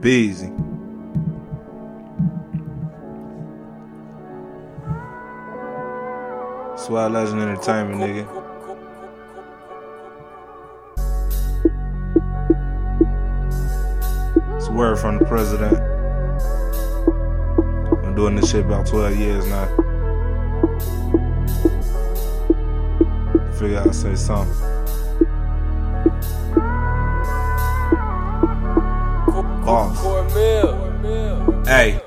Beezy. Swag Legend Entertainment, nigga. It's word from the president. Been doing this shit about 12 years now. Figure I'd say something. Boss. Hey.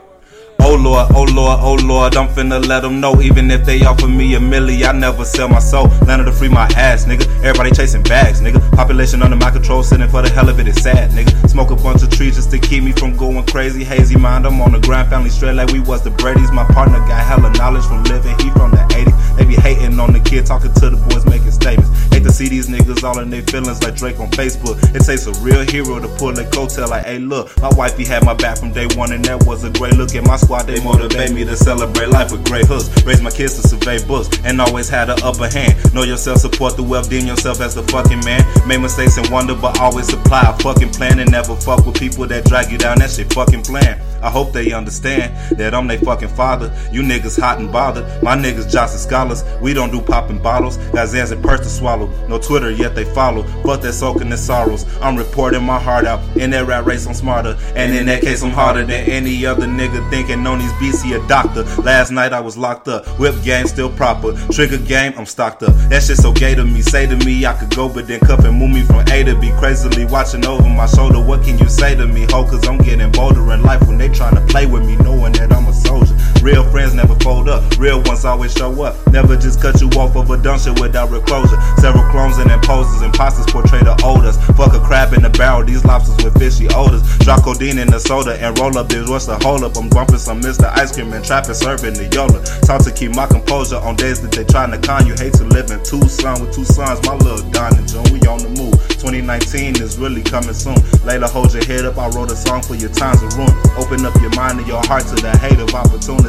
Oh Lord, oh Lord, oh Lord, I'm finna let them know. Even if they offer me a milli, I never sell my soul. Landed to free my ass, nigga. Everybody chasing bags, nigga. Population under my control, sitting for the hell of it, it is sad, nigga. Smoke a bunch of trees just to keep me from going crazy. Hazy mind, I'm on the grind, family straight like we was the Brady's. My partner got hella knowledge from living, he from the 80s. They be hating on the kid, talking to the boys, making statements. Hate to see these niggas all in their feelings like Drake on Facebook. It takes a real hero to pull a coattail like, hey, look, my wifey had my back from day one, and that was a great look at my squad. They motivate me to celebrate life with great hooks. Raise my kids to survey books, and always had an upper hand. Know yourself, support the wealth, deem yourself as the fucking man. Make mistakes and wonder, but always supply a fucking plan and never fuck with people that drag you down. That shit fucking plan. I hope they understand that I'm they fucking father. You niggas hot and bothered. My niggas Johnson scholars. We don't do popping bottles. Got Xans and purse to swallow. No Twitter yet they follow. But they're soaking their sorrows. I'm reporting my heart out. In that rat race, I'm smarter. And in that case, I'm harder than any other nigga thinking on these beats he a doctor. Last night I was locked up. Whip game still proper. Trigger game, I'm stocked up. That shit so gay to me. Say to me I could go, but then cuff and move me from A to B. Crazily watching over my shoulder. What can you say to me, ho? Cause I'm getting bolder in life when they trying to play with me, knowing that I'm a soldier. Real friends never fold up, real ones always show up. Never just cut you off of a shit without real closure. Several clones and imposters, imposters portray the oldest. Fuck a crab in the barrel, these lobsters with fishy odors. Drop codeine in the soda and roll up this. What's the hold up? I'm bumping some Mr. Ice Cream and trapping, serving the Yola. Talk to keep my composure on days that they trying to con you. Hate to live in Tucson with two sons, my little Don and June. We on the move. 2019 is really coming soon. Layla, hold your head up. I wrote a song for your times of ruin. Open up your mind and your heart to the hate of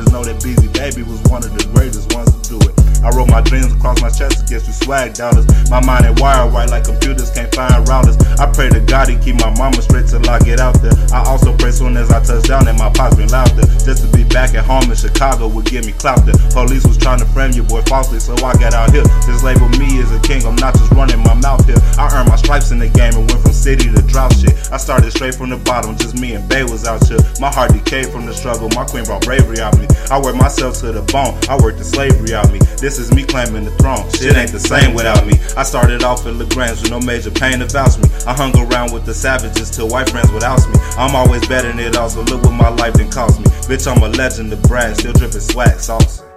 Know that Beezy Baby was one of the greatest ones to do it. I wrote my dreams across my chest against you swag dollars. My mind and wire white like computers can't find routers. I pray to God he keep my mama straight till I get out there. I also pray soon as I touch down and my pops been louder. Just to be back home in Chicago would give me clout there. Police was trying to frame your boy falsely, so I got out here. Just label me as a king, I'm not just running my mouth here. I earned my stripes in the game and went from city to drop shit. I started straight from the bottom, just me and Bay was out here. My heart decayed from the struggle, my queen brought bravery out me. I worked myself to the bone, I worked the slavery out me. This is me claiming the throne. Shit ain't the same without me. I started off at LaGrange with no major pain to vouch me. I hung around with the savages till white friends would oust me. I'm always better than it all, so look what my life done cost me. Bitch, I'm a legend, the brand still dripping swag sauce.